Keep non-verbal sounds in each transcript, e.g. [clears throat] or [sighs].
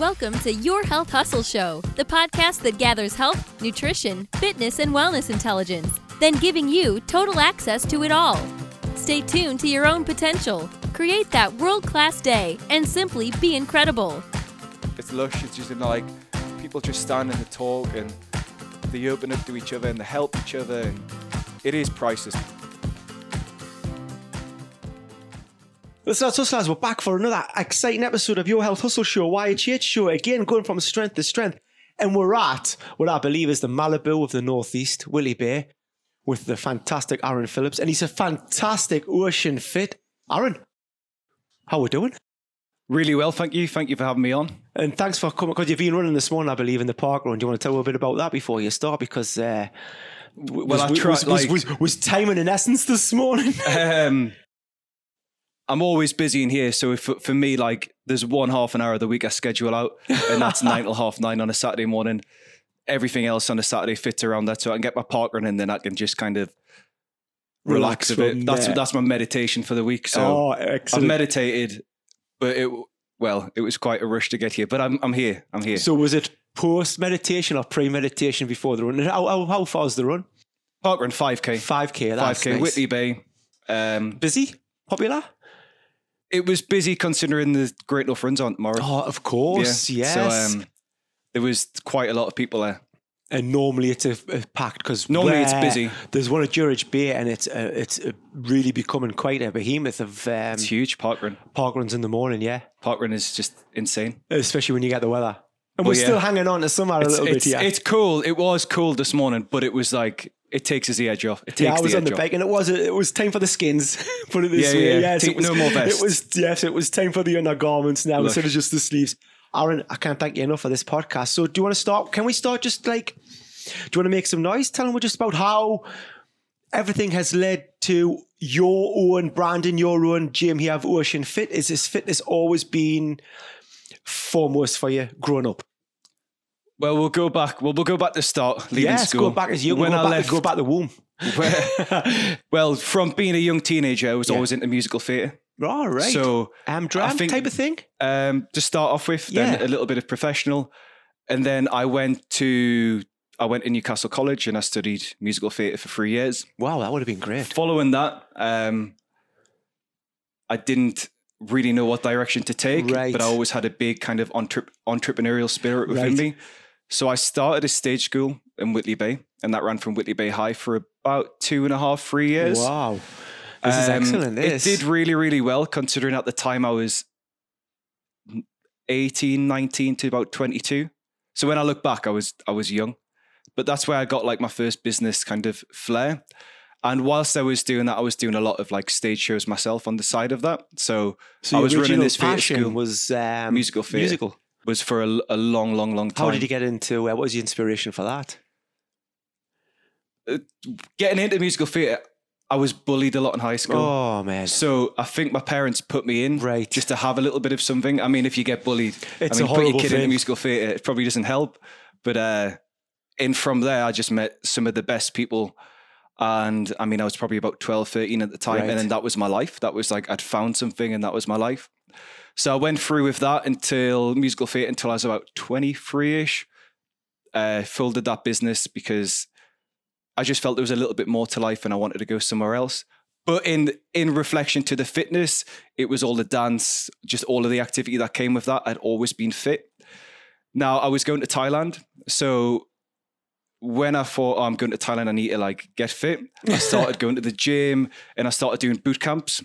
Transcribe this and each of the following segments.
Welcome to Your Health Hustle Show, the podcast that gathers health, nutrition, fitness, and wellness intelligence, then giving you total access to it all. Stay tuned to your own potential, create that world class day, and simply be incredible. It's lush. It's just like people just stand and talk and they open up to each other and they help each other. And it is priceless. Listen, that's us, lads. We're back for another exciting episode of Your Health Hustle Show, YHH Show. Again, going from strength to strength. And we're at what I believe is the Malibu of the Northeast, Whitley Bay, with the fantastic Aaron Phillips. And he's a fantastic ocean fit. Aaron, how we doing? Really well, thank you. Thank you for having me on. And thanks for coming, because you've been running this morning, I believe, in the park run. Do you want to tell a bit about that before you start? Because, uh, Well, was, I was, tried, was, like- was, was timing in essence this morning? [laughs] Um, I'm always busy in here, so if, for me, like, there's one half an hour of the week I schedule out, and that's [laughs] nine till half nine on a Saturday morning. Everything else on a Saturday fits around that, so I can get my park run, and then I can just kind of relax, Relax a bit. That's there. that's my meditation for the week. So oh, I've meditated, but it well, it was quite a rush to get here, but I'm I'm here. I'm here. So was it post meditation or pre meditation before the run? How, how, how far is the run? park run five k, Five k. five k. Whitley Bay. Um, Busy, popular. It was busy considering the Great North Runs on tomorrow. Oh, of course, yes. So um, there was quite a lot of people there. and normally it's a, a packed because Normally it's busy. There's one at Druridge Bay, and it's uh, it's uh, really becoming quite a behemoth of um, It's huge. Park run. park runs in the morning. Yeah, Park run is just insane. especially when you get the weather. And we're yeah. still hanging on to a It's, little it's, bit. Yeah, it's cool. It was cool this morning, but it was like it takes us the edge off. It takes yeah. I was the on the bike, and it was uh, it was time for the skins. [laughs] Put it this Yeah, way. yeah. Yes, Take it was, no more vests. It was yes, it was time for the undergarments now Lush. instead of just the sleeves. Aaron, I can't thank you enough for this podcast. So, do you want to start? Can we start just like? Do you want to make some noise? Tell them just about how everything has led to your own branding, your own gym here of Ocean Fit. Is this fitness always been foremost for you growing up? Well, we'll go back. Well, we'll go back to start. Leaving yes, school. go back as young. When go I back, left, go back the womb. where- [laughs] well, from being a young teenager, I was Yeah. always into musical theatre. All right. So um, I drum think- type of thing. um, to start off with, Yeah. then a little bit of professional, and then I went to I went to Newcastle College and I studied musical theatre for three years. Wow, that would have been great. Following that, um, I didn't really know what direction to take, Right. but I always had a big kind of entrep- entrepreneurial spirit within Right. me. So I started a stage school in Whitley Bay, and that ran from Whitley Bay High for about two and a half, three years. Wow. This is Um, excellent. This. It did really, really well considering at the time I was 18, 19 to about 22. So when I look back, I was I was young. But that's where I got like my first business kind of flair. And whilst I was doing that, I was doing a lot of like stage shows myself on the side of that. So, So I was running this theatre school. was um, Musical theatre. Musical. was for a, a long, long, long time. How did you get into? Uh, what was your inspiration for that? getting into musical theatre? I was bullied a lot in high school. Oh man, So I think my parents put me in Right. just to have a little bit of something. I mean, if you get bullied, It's I a mean, put your kid thing. into musical theatre, it probably doesn't help. But uh, in from there, I just met some of the best people. And I mean, I was probably about 12, 13 at the time. Right. And then that was my life. That was like, I'd found something and that was my life. So I went through with that until musical theatre until I was about 23 ish. Uh, folded that business because I just felt there was a little bit more to life and I wanted to go somewhere else. But in in reflection to the fitness, it was all the dance, just all of the activity that came with that. I'd always been fit. Now I was going to Thailand, so when I thought oh, I'm going to Thailand, I need to like get fit. I [laughs] started going to the gym and I started doing boot camps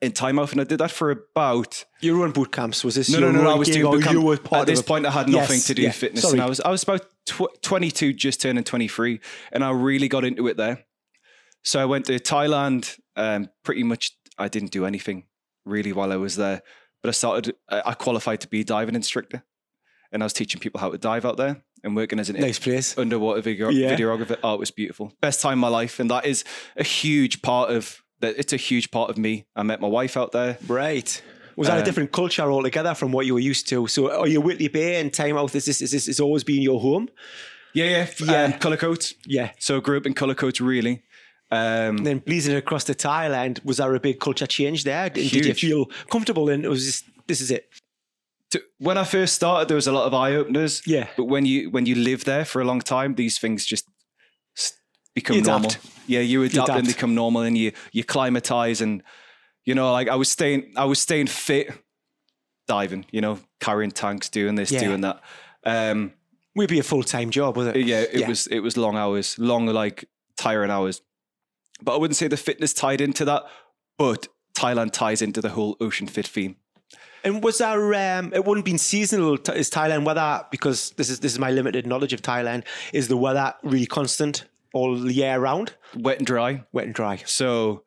in time off, and I did that for about your own boot camps was this? no, no, no, no. I was doing boot camp. You were At this a- point, I had nothing Yes, to do yeah, with fitness, sorry. and I was I was about tw- 22, just turning 23, and I really got into it there. So I went to Thailand. Um, pretty much, I didn't do anything really while I was there, but I started. I I qualified to be a diving instructor, and I was teaching people how to dive out there and working as an nice place. underwater video- Yeah. videographer. Oh, it was beautiful. Best time of my life. And that is a huge part of that. It's a huge part of me. I met my wife out there. Right. Was that a Um, different culture altogether from what you were used to? So, are you Whitley Bay and Tynemouth? Is this is this has always been your home? Yeah, yeah. Yeah. Um, Cullercoats. Yeah. So I grew up in Cullercoats, really. Um, then bleeding across to Thailand, was there a big culture change there? Did, did you feel comfortable? And it was just this is it. To, when I first started, there was a lot of eye openers. Yeah. But when you when you live there for a long time, these things just become You normal. Yeah, you adapt, and adapt. become normal, and you you climatize, and you know, like I was staying, I was staying fit, diving. You know, carrying tanks, doing this, Yeah. doing that. Um, We'd be a full time job, was it? yeah, it Yeah. was it was long hours, long like tiring hours. But I wouldn't say the fitness tied into that, but Thailand ties into the whole ocean fit theme. And was there? Um, it wouldn't been seasonal. Is Thailand weather? Because this is this is my limited knowledge of Thailand. Is the weather really constant all year round? Wet and dry. Wet and dry. So,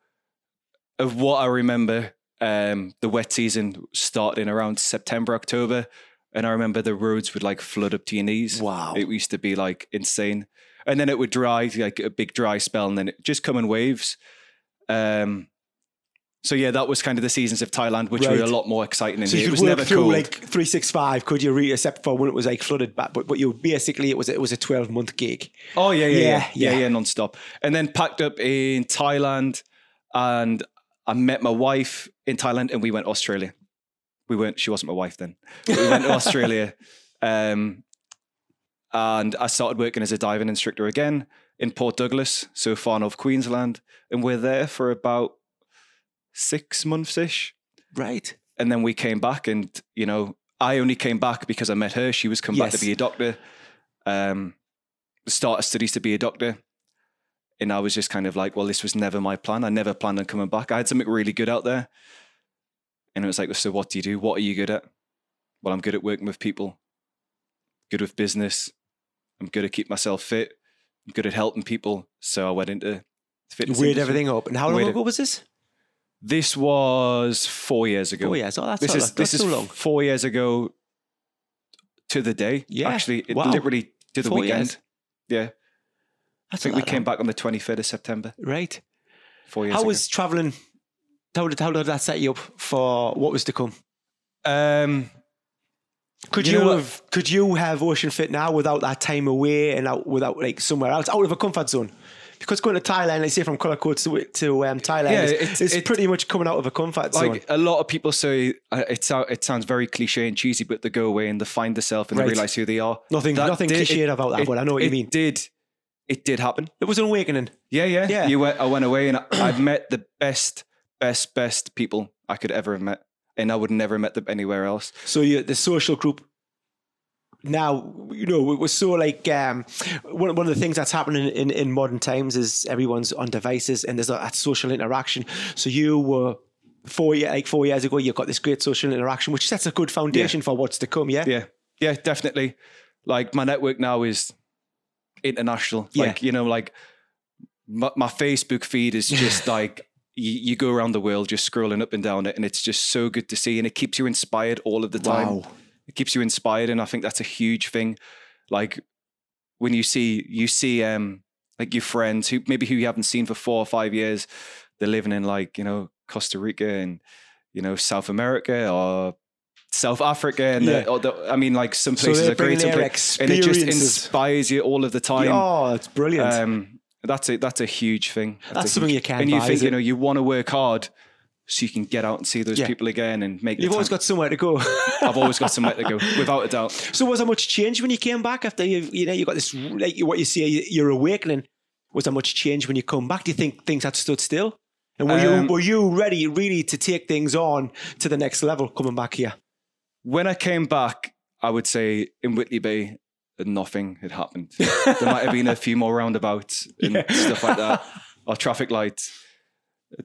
of what I remember, um, the wet season started in around September, October, and I remember the roads would like flood up to your knees. Wow. It used to be like insane, and then it would dry, like a big dry spell, and then it just come in waves. Um, so yeah, that was kind of the seasons of Thailand, which were a lot more exciting. So you it could was work never through cold. like three six five. Could you read except for when it was like flooded back? But but you basically it was it was a twelve month gig. Oh yeah, yeah, Yeah, yeah, yeah, yeah. yeah, non-stop. And then packed up in Thailand, and I met my wife in Thailand, and we went Australia. We weren't. She wasn't my wife then. We went to Australia, [laughs] um, and I started working as a diving instructor again in Port Douglas, so far north Queensland, and we're there for about six months ish. Right. And then we came back, and you know, I only came back because I met her. She was come back to be a doctor, um, started studies to be a doctor, and I was just kind of like, well, this was never my plan. I never planned on coming back. I had something really good out there, and it was like, so what do you do? What are you good at? Well, I'm good at working with people, good with business. I'm good at keep myself fit. I'm good at helping people. So I went into the You fitness. weighed industry. everything up. And how long Weighed it- ago was this? This was four years ago. Oh yeah, so that's this is that's this is long. four years ago to the day. Yeah. actually, it Wow. literally to the Four weekend. years. Yeah, I think we came long. back on the twenty third of September. Right. Four years. How ago. was traveling? How did how did that set you up for what was to come? um Could You you, know what? have could you have Ocean Fit now without that time away and out without like somewhere else out of a comfort zone? Because going to Thailand, like say from Colorado to to um, Thailand, Yeah, it's- is it- pretty much coming out of a comfort zone. like a lot of people say uh, it, it sounds very cliche and cheesy, but they go away and they find themselves and Right. they realize who they are. Nothing- nothing did- cliched about that, it- but I know what you mean. Did it did happen? it was an awakening. Yeah, yeah, Yeah. You went. I went away and I, [clears throat] met the best, best, best people I could ever have met, and I would never have met them anywhere else. So you, the social group now, you know, it was so like um, one, one of the things that's happening in, in modern times is everyone's on devices and there's a, that social interaction. So you were four year, like four years ago, you got this great social interaction, which sets a good foundation for what's to come. Yeah. Yeah, yeah, definitely. Like my network now is international. Yeah. Like you know, like my, my Facebook feed is just [laughs] like you, you go around the world just scrolling up and down it, and it's just so good to see, and it keeps you inspired all of the time. Wow. It keeps you inspired, and I think that's a huge thing. Like when you see you see um like your friends who maybe who you haven't seen for four or five years, they're living in like you know Costa Rica and you know South America or South Africa, and the- Yeah. or the, I mean like some places they're great, bringing some their and it just inspires you all of the time. Oh, it's brilliant. Um, that's a that's a huge thing. That's a something huge- you can't And you buy, think you know you want to work hard so you can get out and see those Yeah. people again and make. You've always got somewhere to go. [laughs] I've always got somewhere to go, without a doubt. So was there much change when you came back after you you know you got this like what you say your awakening? Was there much change when you come back? Do you think things had stood still? And were Um, you were you ready really to take things on to the next level coming back here? When I came back, I would say in Whitley Bay, nothing had happened. [laughs] there might have been a few more roundabouts and Yeah. stuff like that, [laughs] or traffic lights.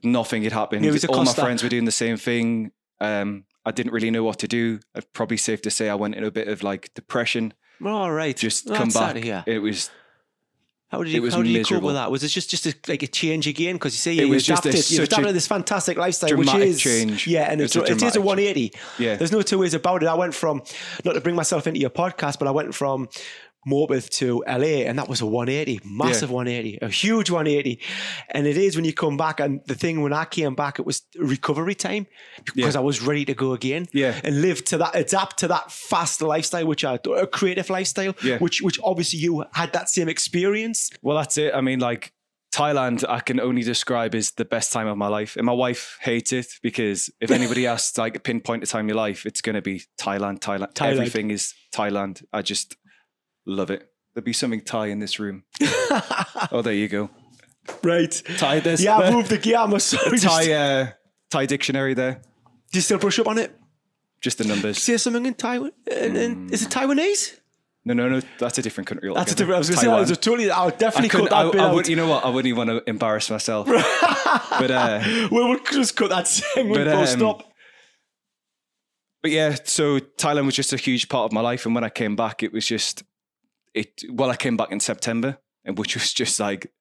Nothing had happened. It's All my friends were doing the same thing. Um, I didn't really know what to do. I'd probably safe to say I went in a bit of like depression. All right, Just Well, come back. hear. It was How did you how did you cope with that? Was it just just a, like a change again? Because you say It you was just a- adapted, you've such a adapted this fantastic lifestyle, which is change. yeah, and it's, It's a it is a 180. Yeah. there's no two ways about it. I went from not to bring myself into your podcast, but I went from Morpeth to LA, and that was a 180, massive 180, a huge 180. And it is when you come back. And the thing when I came back, it was recovery time because Yeah. I was ready to go again. Yeah. and live to that, adapt to that fast lifestyle, which I a creative lifestyle, Yeah. which which obviously you had that same experience. Well, that's it. I mean, like Thailand, I can only describe as the best time of my life, and my wife hates it because if anybody [laughs] asks like a pinpoint a time in your life, it's going to be Thailand, Thailand. Thailand. Everything is Thailand. I just love it. There'd be something Thai in this room. [laughs] oh, there you go. right. Thai. There's Yeah, I the- moved the gear. I'm [laughs] sorry. Thai. Uh, Thai dictionary there. Do you still brush up on it? Just the numbers. Say something in Taiwan. In, in, Is it Taiwanese? No, no, no. That's a different country. That's a different. I was going to say, that was a totally. I definitely cut that I, bit I out. would, you know what? I wouldn't even want to embarrass myself. [laughs] but uh, we'll, we'll just cut that segment. But, Full um, stop. but yeah, so Thailand was just a huge part of my life, and when I came back, it was just it. Well, I came back in September, and which was just like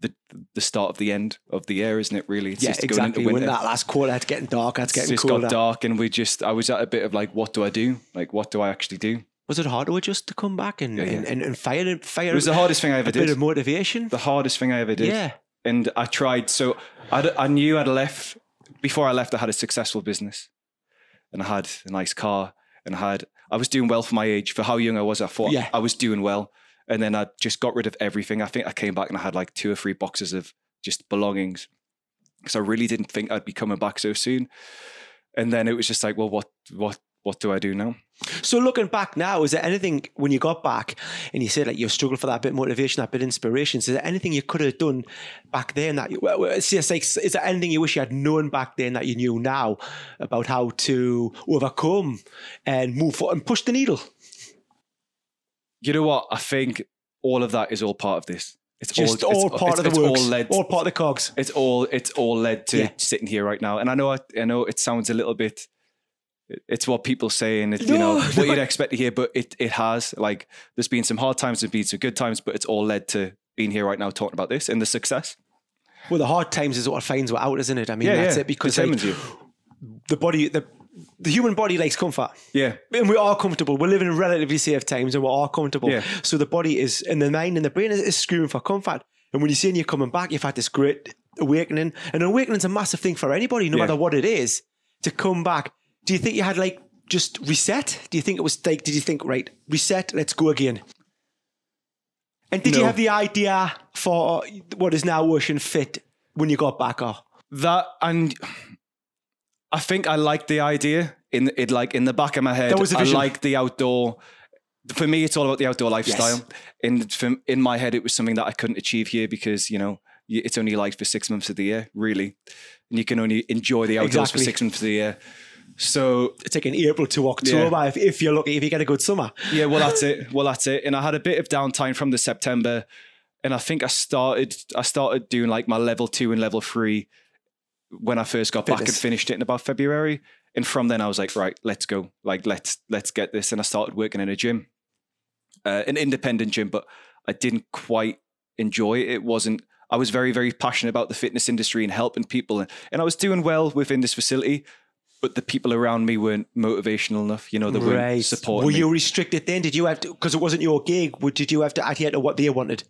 the the start of the end of the year, isn't it? Really, it's Yeah, just going exactly. When that last quarter, it's getting dark. It's It's getting just colder. got dark, and we just I was at a bit of like, what do I do? Like, what do I actually do? Was it hard to adjust to come back and Yeah, yeah. and, and, fire fire It was the hardest thing I ever a bit did. of motivation? The hardest thing I ever did. Yeah. and I tried. So I'd, I knew I'd left before I left. I had a successful business, and I had a nice car, and I had I was doing well for my age for how young I was. I thought Yeah. I was doing well, and then I just got rid of everything. I think I came back and I had like two or three boxes of just belongings because I really didn't think I'd be coming back so soon. And then it was just like, well, what what what do I do now? So looking back now, is there anything when you got back and you said like you struggled for that bit of motivation, that bit of inspiration? Is there anything you could have done back then that you, well, it's just like, is there anything you wish you had known back then that you knew now about how to overcome and move forward and push the needle? You know what? I think all of that is all part of this. It's Just all, all it's- part of the it's works, all led all part of the cogs. it's all it's all led to Yeah. sitting here right now. And I know I, I know it sounds a little bit it's what people say and it, you No, know no. [laughs] what you'd expect to hear, but it it has like there's been some hard times, there's been some good times, but it's all led to being here right now talking about this and the success. Well, the hard times is what finds you out, isn't it? I mean, that's it because like, you. the body, the the human body likes comfort. Yeah. And we are comfortable. We're living in relatively safe times and we're all comfortable. Yeah. So the body is, and the mind and the brain is, is screaming for comfort. And when you're saying you're coming back, you've had this great awakening. And an awakening's a massive thing for anybody, no Yeah. matter what it is, to come back. Do you think you had like just reset? Do you think it was like, did you think, right, reset, let's go again? And did you have the idea for what is now Ocean Fit when you got back? Or That and I think I like the idea in it like in the back of my head. That was I vision. like the outdoor. For me, it's all about the outdoor lifestyle. In from, in my head, it was something that I couldn't achieve here because you know it's only like for six months of the year, really, and you can only enjoy the outdoors Exactly. for six months of the year. So in April to October if, if you're lucky, if you get a good summer. yeah, well that's it. [laughs] Well that's it. And I had a bit of downtime from the September, and I think I started I started doing like my level two and level three when I first got back and Fitness. finished it in about February. And from then I was like, right, let's go. Like let's let's get this. And I started working in a gym, uh, an independent gym, but I didn't quite enjoy it. It wasn't. I was very very passionate about the fitness industry and helping people, and, and I was doing well within this facility. But the people around me weren't motivational enough. You know, they weren't supporting Were me. you restricted then? Did you have to, because it wasn't your gig, did you have to adhere to what they wanted?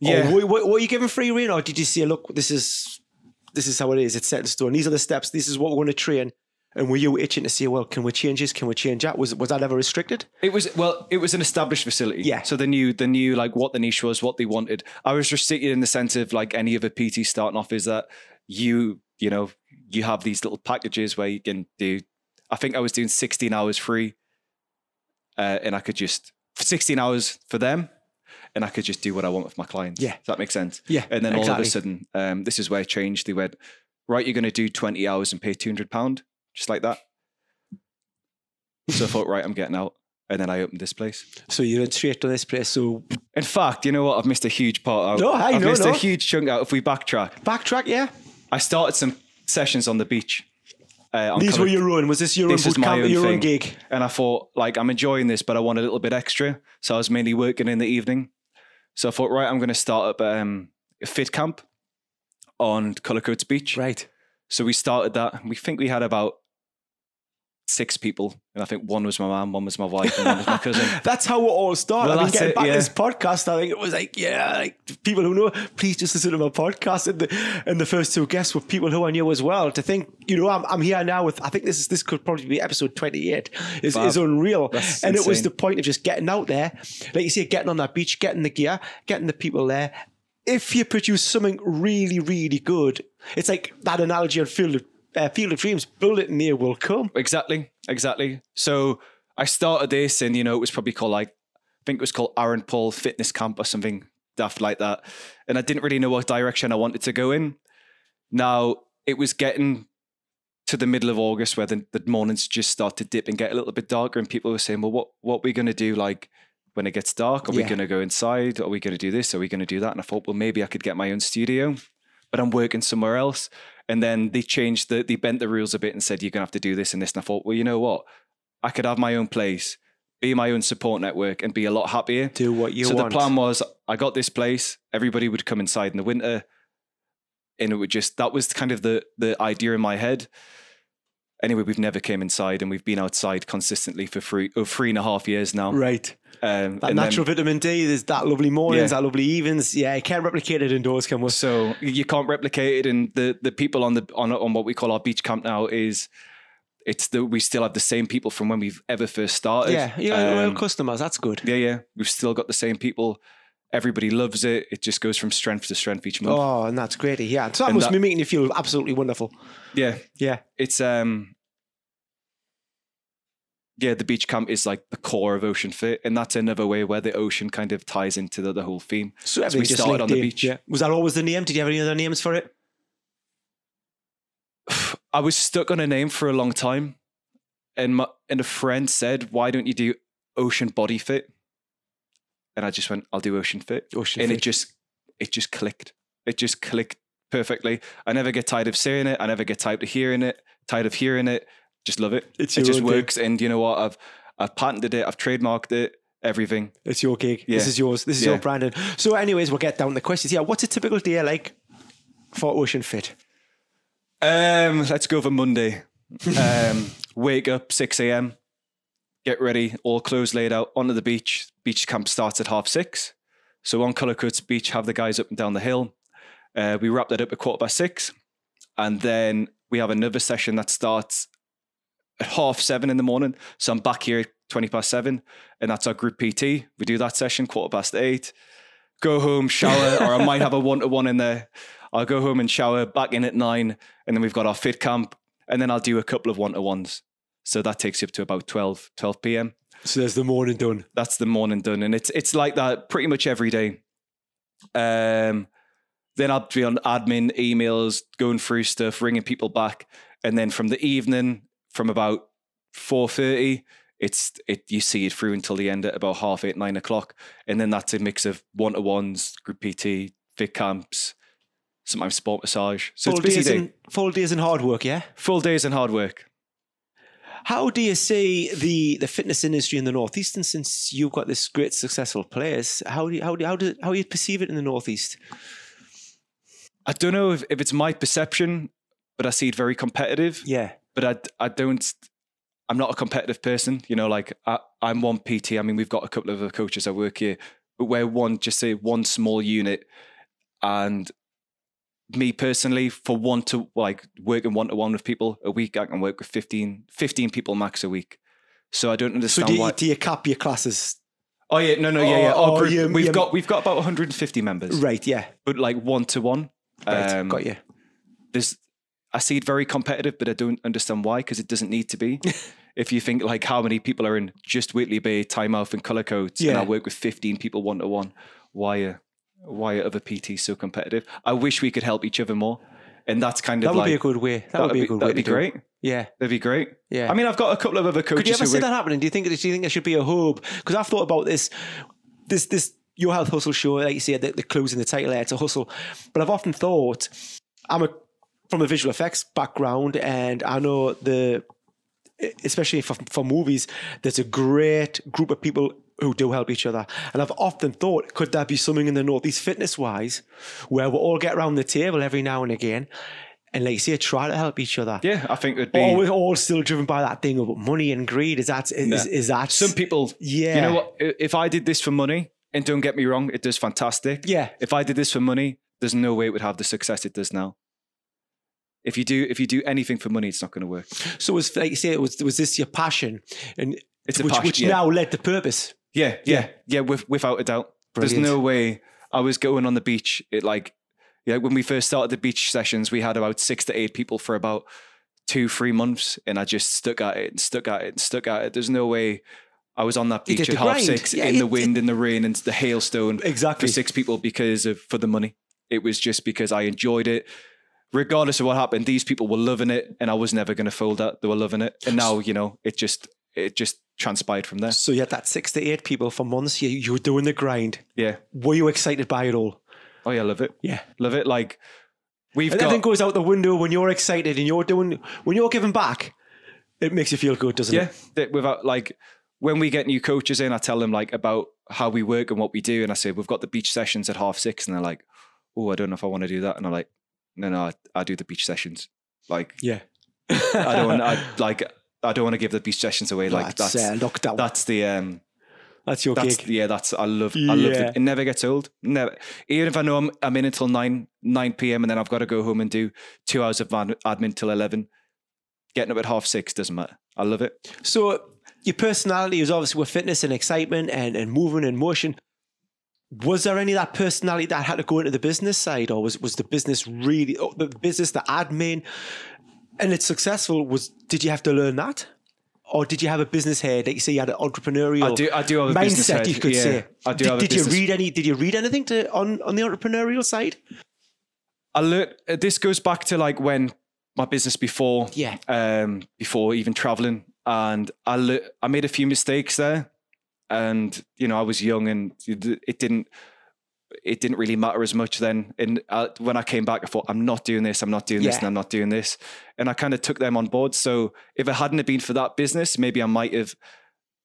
Yeah. Were, were, were you given free rein or did you say, look, this is this is how it is, it's set in stone. These are the steps, this is what we're going to train. And were you itching to say, well, can we change this? Can we change that? Was was that ever restricted? It was well, it was an established facility. Yeah. So they knew they knew like what the niche was, what they wanted. I was restricted in the sense of like any other PT starting off is that you, you know, you have these little packages where you can do I think I was doing 16 hours free. Uh, and I could just 16 hours for them and I could just do what I want with my clients. Yeah. Does that make sense? Yeah, And then all of a sudden, um, this is where it changed. They went, right, you're gonna do 20 hours and pay 200 pound, just like that. So I thought, right, I'm getting out. And then I opened this place. So you went straight to this place. So In fact, you know what? I've missed a huge part out. No, I I've know, missed no. a huge chunk out. If we backtrack, backtrack, yeah. I started some sessions on the beach. Uh, on These were your own. Was this your This own is boot my camp, own your own thing. gig? and I thought, like, I'm enjoying this, but I want a little bit extra. So I was mainly working in the evening. So I thought, right, I'm going to start up um, a fit camp on Cullercoats Beach. Right. So we started that. We think we had about six people, and I think one was my mum, one was my wife, and one was my [laughs] cousin. That's how it all started. Well, I mean, getting it, back yeah. to this podcast, I think it was like, yeah, like people who know, please just listen to my podcast. And the, and the first two guests were people who I knew as well. To think, you know, I'm, I'm here now with, I think this is this could probably be episode 28, is, is unreal. That's and it was the point of just getting out there, like you say, getting on that beach, getting the gear, getting the people there. if you produce something really, really good, it's like that analogy on Field of, uh, Field of Dreams, Bullet Near will come. Exactly, exactly. So I started this, and you know, it was probably called like I think it was called Aaron Paul Fitness Camp or something daft like that, and I didn't really know what direction I wanted to go in. Now it was getting to the middle of August where the, the mornings just start to dip and get a little bit darker, and people were saying, "Well, what what are we going to do like when it gets dark? Are we going to go inside? Are we going to do this? Are we going to do that?" And I thought, well, maybe I could get my own studio, but I'm working somewhere else. And then they changed the they bent the rules a bit and said you're going to have to do this and this. And I thought, well, you know what? I could have my own place, be my own support network, and be a lot happier. Do what you so want. So the plan was I got this place, everybody would come inside in the winter. And it would just that was kind of the the idea in my head. Anyway, we've never came inside and we've been outside consistently for three oh, three and a half years now. Right. Um, That and then- natural vitamin D, there's that lovely mornings, Yeah. that lovely evenings. Yeah, you can't replicate it indoors, can we? so you can't replicate it. And the the people on the on on what we call our beach camp now is it's the we still have the same people from when we've ever first started. Yeah, yeah, got loyal Um, customers. That's good. Yeah, yeah. We've still got the same people. Everybody loves it. It just goes from strength to strength each month. Oh, and that's great to hear. So that And must that- be making you feel absolutely wonderful. Yeah, Yeah. it's um yeah, the beach camp is like the core of Ocean Fit, and that's another way where the ocean kind of ties into the, the whole theme. So we just started linked on the in. beach. Yeah. Was that always the name? Did you have any other names for it? [sighs] I was stuck on a name for a long time, and my and a friend said, "Why don't you do Ocean Body Fit?" And I just went, "I'll do Ocean Fit," Ocean and Fit. it just it just clicked. It just clicked perfectly. I never get tired of saying it. I never get tired of hearing it. Tired of hearing it. Just love it. It's it just works. And you know what? I've I've patented it. I've trademarked it. Everything. It's your gig. Yeah. This is yours. This is Yeah. your branding. So, anyways, we'll get down to the questions. Yeah, what's a typical day like for Ocean Fit? Um, let's go for Monday. [laughs] Um, wake up six a.m. Get ready. All clothes laid out onto the beach. Beach camp starts at half six. So on Cullercoats Beach, have the guys up and down the hill. Uh, we wrap that up at quarter past six, and then we have another session that starts at half seven in the morning. So I'm back here at twenty past seven, and that's our group PT. We do that session quarter past eight. Go home, shower, or I might have a one to one in there. I'll go home and shower, back in at nine, and then we've got our fit camp, and then I'll do a couple of one to ones. So that takes you up to about 12, 12 p.m. So, there's the morning done. That's the morning done, and it's it's like that pretty much every day. Um, then I'll be on admin, emails, going through stuff, ringing people back, and then from the evening, from about four thirty, it's it you see it through until the end at about half eight, nine o'clock, and then that's a mix of one to ones, group PT, fit camps, sometimes sport massage. So full it's busy days day. and full days and hard work. Yeah. Full days and hard work. How do you see the the fitness industry in the northeast? And since you've got this great successful place, how do you, how do how do how do you perceive it in the northeast? I don't know if, if it's my perception, but I see it very competitive. Yeah. But I, I don't, I'm not a competitive person. You know, like I, I'm one PT. I mean, we've got a couple of other coaches that work here, but we're one, just say one small unit. And me personally, for one to like working one to one with people a week, I can work with 15, 15 people max a week. So I don't So understand do you, why. do you cap your classes? oh yeah, no, no, yeah, yeah. Oh, Our oh, group, you- we've you- got we've got about 150 members, Right. Yeah. but like one to one. Right. Um, got you. there's I see it very competitive, but I don't understand why because it doesn't need to be. [laughs] if you think like how many people are in just Whitley Bay, Tynemouth, and Cullercoats, and I work with 15 people one to one, why are why are other PTs so competitive? I wish we could help each other more, and that's kind of That would like be a good way. That would be a good way that'd to be do great. Yeah. That'd be great. Yeah. I mean, I've got a couple of other coaches. Could you ever see that happening? Do you think do you think there should be a hub? Because I've thought about this, this this your health hustle show, like you said, the, the clues in the title there, it's a hustle. But I've often thought I'm a from a visual effects background, and I know the especially for, for movies, there's a great group of people who do help each other. And I've often thought, could there be something in the Northeast fitness wise where we'll all get around the table every now and again and, like you say, try to help each other? Yeah, I think it'd be. Or we're all still driven by that thing of money and greed. Is that is, Nah. is that Some people, Yeah. You know what? If I did this for money, and don't get me wrong, it does fantastic. Yeah. If I did this for money, there's no way it would have the success it does now. If you do, if you do anything for money, it's not going to work. So was like you say, was was this your passion, and It's a which passion, which yeah. now led to purpose. Yeah, yeah, yeah, with, without a doubt. Brilliant. There's no way I was going on the beach. It like, yeah, when we first started the beach sessions, we had about six to eight people for about two, three months, and I just stuck at it and stuck at it and stuck at it. There's no way I was on that beach at half grind. six Yeah, in the wind, in the rain, and the hailstone Exactly. for six people because of for the money. It was just because I enjoyed it. Regardless of what happened, these people were loving it, and I was never going to fold that. They were loving it, and now you know it just it just transpired from there. So you had that six to eight people for months. You, you were doing the grind. Yeah. Were you excited by it all? Oh yeah, love it. Yeah. Love it. Like we've And got everything goes out the window when you're excited and you're doing, when you're giving back, it makes you feel good, doesn't yeah. it? That without like when we get new coaches in, I tell them like about how we work and what we do, and I say we've got the beach sessions at half six, and they're like, "Oh, I don't know if I want to do that," and I'm like, "No, no, I, I do the beach sessions. Like Yeah. I don't want, I [laughs] like I don't want to give the beach sessions away. Like that's, that's uh, lockdown. that's the um that's your that's gig. yeah that's I love I love Yeah. it. It never gets old. Never. Even if I know I'm I'm in until nine nine p.m. and then I've got to go home and do two hours of ad- admin till eleven. Getting up at half six doesn't matter. I love it. So your personality is obviously with fitness and excitement and, and movement and motion. Was there any of that personality that had to go into the business side, or was was the business really oh, the business the admin, and it's successful? Was did you have to learn that, or did you have a business head? Like you say, you had an entrepreneurial I do I do have a business mindset. head. You could yeah, say. I do did did you read any? Did you read anything to on on the entrepreneurial side? I learned uh, this goes back to like when my business before Yeah. um before even traveling and I le- I made a few mistakes there and you know I was young and it didn't it didn't really matter as much then. And uh, when I came back I thought I'm not doing this I'm not doing this and I'm not doing this. And I kind of took them on board. So if it hadn't have been for that business maybe I might have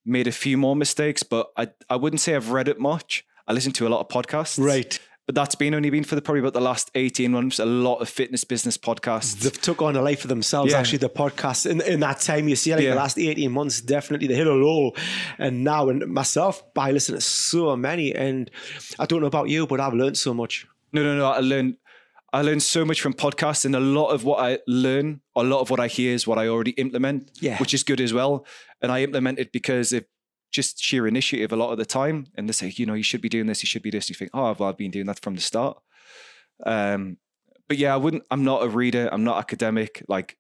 made a few more mistakes but I I wouldn't say I've read it much. I listen to a lot of podcasts. Right. But that's been only been for the, probably about the last 18 months a lot of fitness business podcasts They've took on a life of themselves. Yeah. Actually, the podcast in, in that time, you see, like Yeah. the last eighteen months, definitely they hit a low. And now, and myself, by listening to so many, and I don't know about you, but I've learned so much. No, no, no. I learned I learned so much from podcasts, and a lot of what I learn, a lot of what I hear is what I already implement, Yeah. which is good as well. And I implement it because of just sheer initiative a lot of the time. And they say, you know, you should be doing this, you should be this. You think, oh, well, I've been doing that from the start. Um, but yeah, I wouldn't. I'm not a reader. I'm not academic. Like,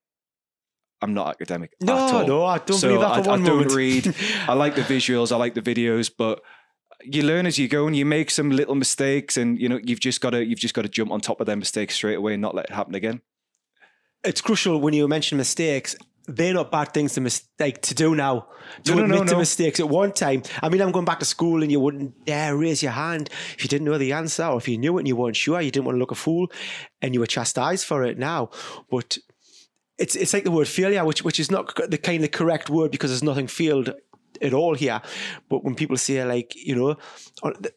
I'm not academic. at No, all. no, I don't So believe that I, for one I don't read. [laughs] I like the visuals. I like the videos, but you learn as you go, and you make some little mistakes, and you know you've just got to you've just got to jump on top of them mistakes straight away and not let it happen again. it's crucial when you mention mistakes. They're not bad things to mistake to do now. To No, no, no, admit to mistakes at one time. I mean, I'm going back to school and you wouldn't dare raise your hand if you didn't know the answer, or if you knew it and you weren't sure, you didn't want to look a fool, and you were chastised for it now. But it's it's like the word failure, which which is not the kind of correct word because there's nothing failed at all here. But when people say like, you know,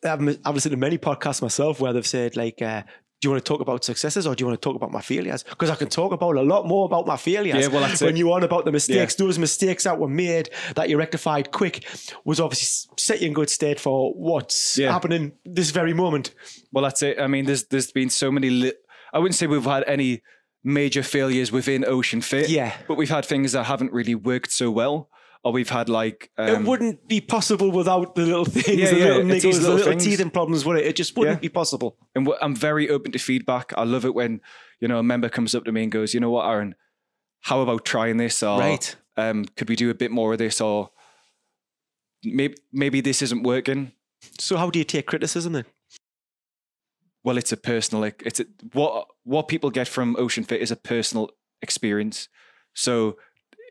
I've, I've listened to many podcasts myself where they've said like, uh, do you want to talk about successes or do you want to talk about my failures? Because I can talk about a lot more about my failures. Yeah, well, that's when it. you on about the mistakes, those mistakes that were made that you rectified quick was obviously set you in good stead for what's Yeah. happening this very moment. Well, that's it. I mean, there's there's been so many. Li- I wouldn't say we've had any major failures within Ocean Fit. Yeah. but we've had things that haven't really worked so well, or we've had like um, it wouldn't be possible without the little things, Yeah, the yeah, little niggles, the little things. teething problems, would it? It just wouldn't Yeah. be possible. and I'm very open to feedback. I love it when you know a member comes up to me and goes, "You know what, Aaron? How about trying this? Or Right. um, could we do a bit more of this? Or maybe maybe this isn't working." So how do you take criticism then? Well, it's a personal. like, It's a, what what people get from Ocean Fit is a personal experience. So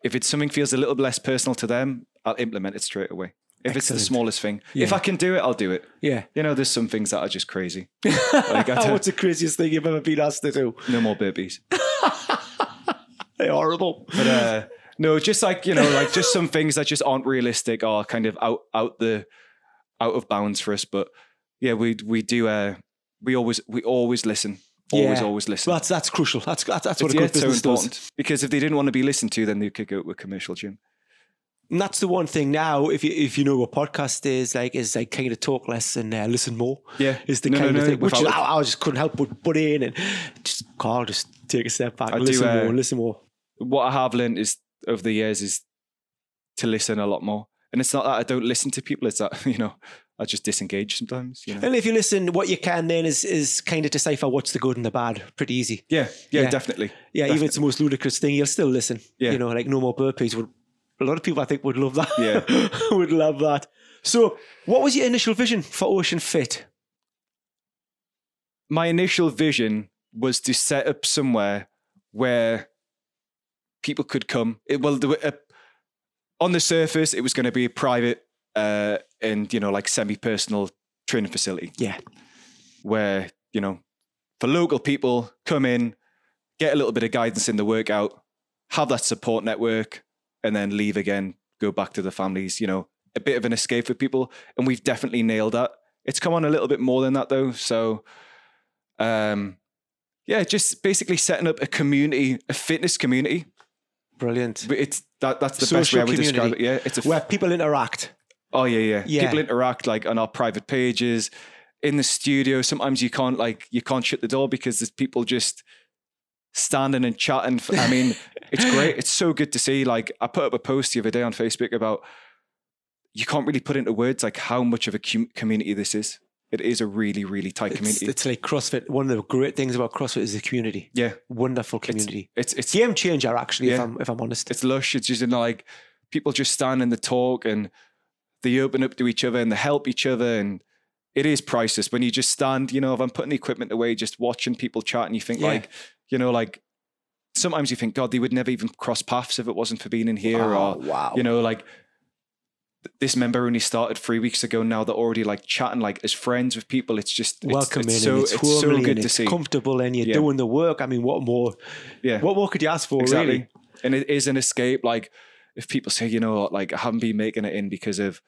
if it's something feels a little less personal to them, I'll implement it straight away. If it's the smallest thing, if I can do it, I'll do it. Yeah. You know, there's some things that are just crazy. [laughs] Like, What's the craziest thing you've ever been asked to do? no more burpees. [laughs] They're horrible. But uh, no, just like you know, like just some things that just aren't realistic or kind of out out the out of bounds for us. But yeah, we we do. Uh, we always we always listen. Always, Yeah. always listen. Well, that's that's crucial. That's that's, that's what It's- a yeah, good it's so business does. important because if they didn't want to be listened to, then they could go to a commercial gym. And that's the one thing now. If you if you know what podcast is like, is like kind of talk less and uh, listen more. Yeah. is the No, no, kind of no, thing. Which I, I just couldn't help but put in and just call, just take a step back, I do, listen uh, more, listen more. What I have learned is over the years is to listen a lot more. And it's not that I don't listen to people; it's that [laughs] you know I just disengage sometimes. You know? And if you listen, what you can then is is kind of decipher what's the good and the bad. Pretty easy. Yeah, yeah, Yeah. definitely. Yeah, even if it's the most ludicrous thing, you'll still listen. Yeah. You know, like no more burpees. Would a lot of people I think would love that. Yeah. [laughs] would love that. So, what was your initial vision for Ocean Fit? my initial vision was to set up somewhere where people could come. It, well, were, uh, on the surface, it was going to be a private uh, and you know like semi-personal training facility Yeah. where you know for local people come in, get a little bit of guidance in the workout, have that support network, and then leave again, go back to the families. You know, a bit of an escape for people, and we've definitely nailed that. It's come on a little bit more than that though. So, um, yeah, just basically setting up a community, a fitness community. Brilliant. But it's that that's the best way Social I would describe it. Yeah, it's a Where people interact. Oh yeah, yeah, Yeah. People interact like on our private pages, in the studio. Sometimes you can't like you can't shut the door because there's people just standing and chatting. I mean, [laughs] it's great. It's so good to see. Like I put up a post the other day on Facebook about you can't really put into words like how much of a com- community this is. It is a really, really tight It's, community. it's like CrossFit. One of the great things about CrossFit is the community. yeah, Wonderful community. it's it's Game changer, actually, if I'm if I'm honest. it's lush. It's just in like people just stand in the talk and they open up to each other and they help each other and it is priceless when you just stand, you know, if I'm putting the equipment away, just watching people chat and you think Yeah. like, you know, like sometimes you think, God, they would never even cross paths if it wasn't for being in here Oh, or wow. you know, like this member only started three weeks ago. Now they're already like chatting like as friends with people. It's just it's, welcoming it's so it's, it's so good to see. comfortable and you're Yeah. doing the work. I mean, what more? yeah, What more could you ask for? exactly. Really? And it is an escape. Like if people say, you know, like I haven't been making it in because of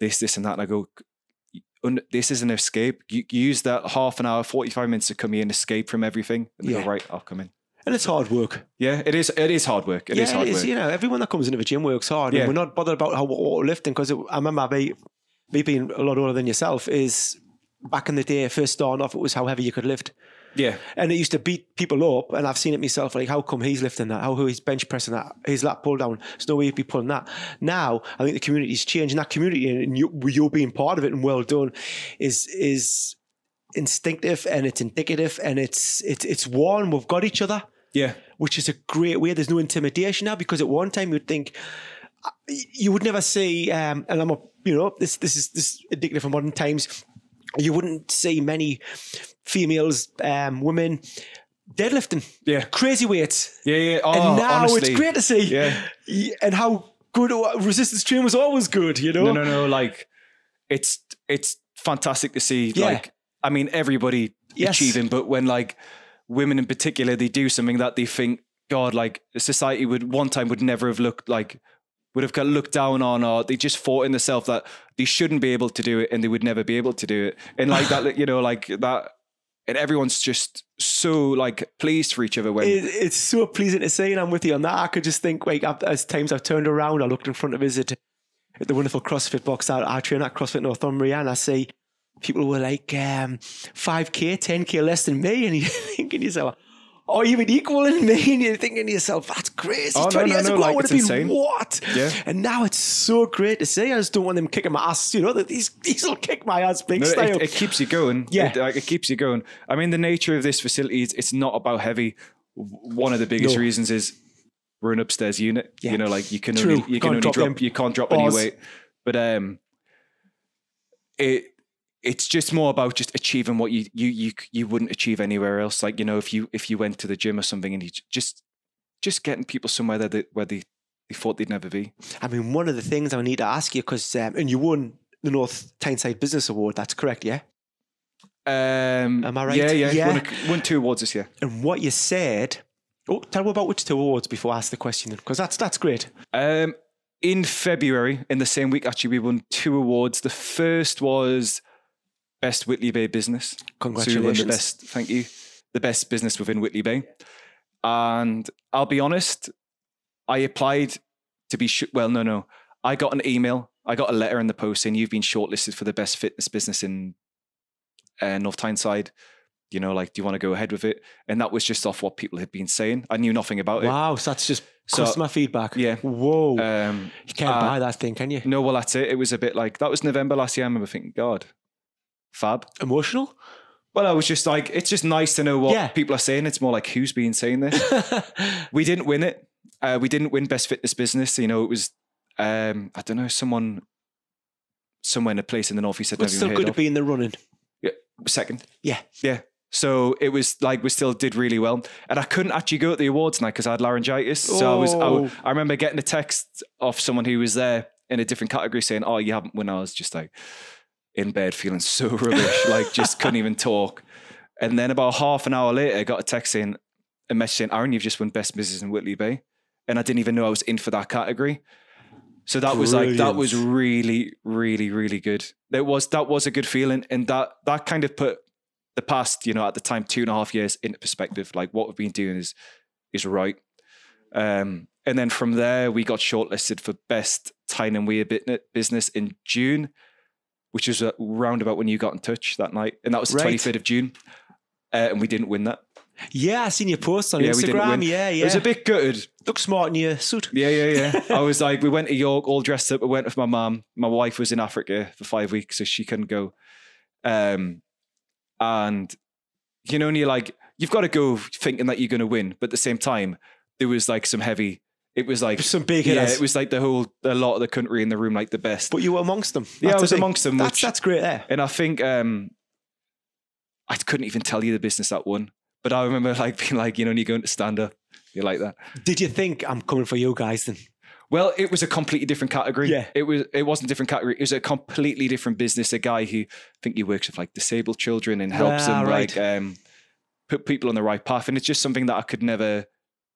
this, this, and that, and I go, this is an escape. You, you use that half an hour, forty five minutes to come here and escape from everything. And they Yeah. go, right, I'll come in. And it's hard work. Yeah, it is. It is hard work. It is yeah, hard it is. work. You know, everyone that comes into the gym works hard, Yeah. and we're not bothered about how what we're lifting because I remember me, me being a lot older than yourself. Is back in the day, first starting off, it was how heavy you could lift, Yeah, and it used to beat people up. And I've seen it myself. Like, how come he's lifting that? How he's bench pressing that? His lat pull down. There's no way he'd be pulling that. Now, I think the community's changing. That community, and you, you're being part of it, and well done, is is instinctive and it's indicative and it's it's it's one. We've got each other yeah, which is a great way. There's no intimidation now because at one time you'd think uh, you would never see, um, and I'm a, you know, this this is this is indicative of modern times. You wouldn't see many females, um, women deadlifting yeah, crazy weights, yeah, yeah. Oh, and now honestly, it's great to see. Yeah. And how good resistance training was always good. You know, No, no, no. Like it's it's fantastic to see. Yeah. Like I mean, everybody Yes. achieving, but when like women in particular, they do something that they think, God, like society would one time would never have looked like would have got looked down on, or they just thought in themselves that they shouldn't be able to do it and they would never be able to do it, and like that, [sighs] you know, like that. And everyone's just so like pleased for each other when It, it's so pleasing to see, and I'm with you on that. I could just think, like, I've- as times I've turned around, I looked in front of us at, at the wonderful CrossFit box that I train at CrossFit Northumbria, and I see people were like um, 5K, 10K less than me, [laughs] and you're thinking yourself, or even equaling me, and you're thinking to yourself, that's crazy. Oh, 20 no, years no, ago, I would have been insane. what? Yeah. And now it's so great to see. I just don't want them kicking my ass, you know, that these, these will kick my ass big style. it, it keeps you going. Yeah. it, like, it keeps you going. I mean, the nature of this facility is it's not about heavy. One of the biggest reasons is we're an upstairs unit. Yeah. You know, like you can True. only you Can't can only drop drop, you can't drop any weight. But um, it it's just more about just achieving what you you you you wouldn't achieve anywhere else. Like you know, if you if you went to the gym or something and you just just getting people somewhere that they, where they they thought they'd never be. I mean, one of the things I need to ask you, because, um, and you won the North Tyneside Business Award, that's correct, yeah? Um, Am I right? Yeah, yeah. Yeah. Won, a, won two awards this year. And what you said, oh, tell me about which two awards before I ask the question, because that's, that's great. Um, in February, in the same week, actually, we won two awards. The first was Best Whitley Bay Business. So we won the Congratulations. best, thank you, the best business within Whitley Bay. And I'll be honest, I applied to be, sh- well, no, no. I got an email, I got a letter in the post saying you've been shortlisted for the best fitness business in uh, North Tyneside. you know, like, do you want to go ahead with it? And that was just off what people had been saying. I knew nothing about it. Wow, so that's just So- customer feedback. Yeah. Whoa. Um, you can't uh, buy that thing, can you? no, well, that's it. It was a bit like that was November last year. I remember thinking, God, fab. Emotional? Well, I was just like, it's just nice to know what Yeah. people are saying. It's more like who's been saying this. [laughs] we didn't win it. Uh, we didn't win best fitness business. You know, it was um, I don't know someone somewhere in a place in the northeast. I'd but never still even good heard to of. be in the running. second. Yeah. Yeah. So it was like we still did really well, and I couldn't actually go at the awards night because I had laryngitis. So I was, I, w- Oh. I remember getting a text off someone who was there in a different category saying, "Oh, you haven't won." I was just like in bed feeling so [laughs] rubbish, like just couldn't even talk. And then about half an hour later, I got a text saying, a message saying, "Aaron, you've just won best business in Whitley Bay," and I didn't even know I was in for that category. So that was like that was really, really, really good. That was that was a good feeling, and that that kind of put the past, you know, at the time two and a half years into perspective. Like what we've been doing is is right. Um, and then from there, we got shortlisted for best Tyne and Weir business in June, which was a roundabout when you got in touch that night, and that was the Right. twenty third of June, uh, and we didn't win that. Yeah, I seen your post on Yeah, Instagram. Yeah, yeah. It was a bit gutted. Look smart in your suit. Yeah, yeah, yeah. [laughs] I was like, we went to York all dressed up. I went with my mum. My wife was in Africa for five weeks, so she couldn't go. Um, and you know, and you're like, you've got to go thinking that you're going to win, but at the same time, there was like some heavy. It was like Some big yeah, it was like the whole a lot of the country in the room, like the best. But you were amongst them. Yeah, I was amongst them, That's, which- that's great there. And I think um, I couldn't even tell you the business that won, but I remember like [laughs] being like, you know, when you going to stand up, you're like that. Did you think I'm coming for you guys then? Well, it was a completely different category. Yeah. It was it wasn't a different category. It was a completely different business. A guy who I think he works with like disabled children and helps Ah, them right. like um put people on the right path. And it's just something that I could never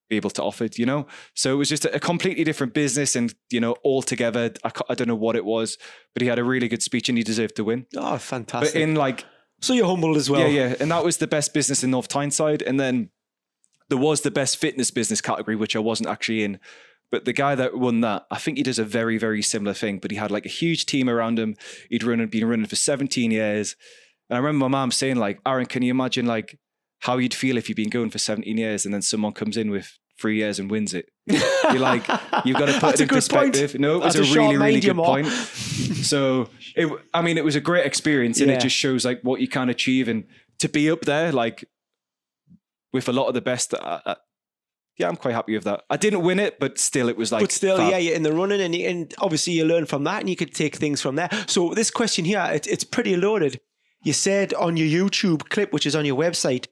be able to offer, you know? So it was just a, a completely different business and, you know, altogether, I, I don't know what it was, but he had a really good speech and he deserved to win. Oh, fantastic. But in like so you're humbled as well. yeah, yeah. And that was the best business in North Tyneside. And then there was the best fitness business category, which I wasn't actually in. But the guy that won that, I think he does a very, very similar thing. But he had like a huge team around him. He'd run and been running for 17 years. And I remember my mom saying, like, Aaron, can you imagine like how you'd feel if you've been going for 17 years and then someone comes in with three years and wins it? You're like, [laughs] you've got to put it in good point. perspective. No, it was That's a a really, really good point. [laughs] so it, I mean, it was a great experience, and Yeah. it just shows like what you can achieve, and to be up there, like with a lot of the best. I, I, yeah, I'm quite happy with that. I didn't win it, but still, it was like. but still, fab. yeah, you're in the running, and, you- and obviously you learn from that, and you could take things from there. So this question here, it, it's pretty loaded. You said on your YouTube clip, which is on your website,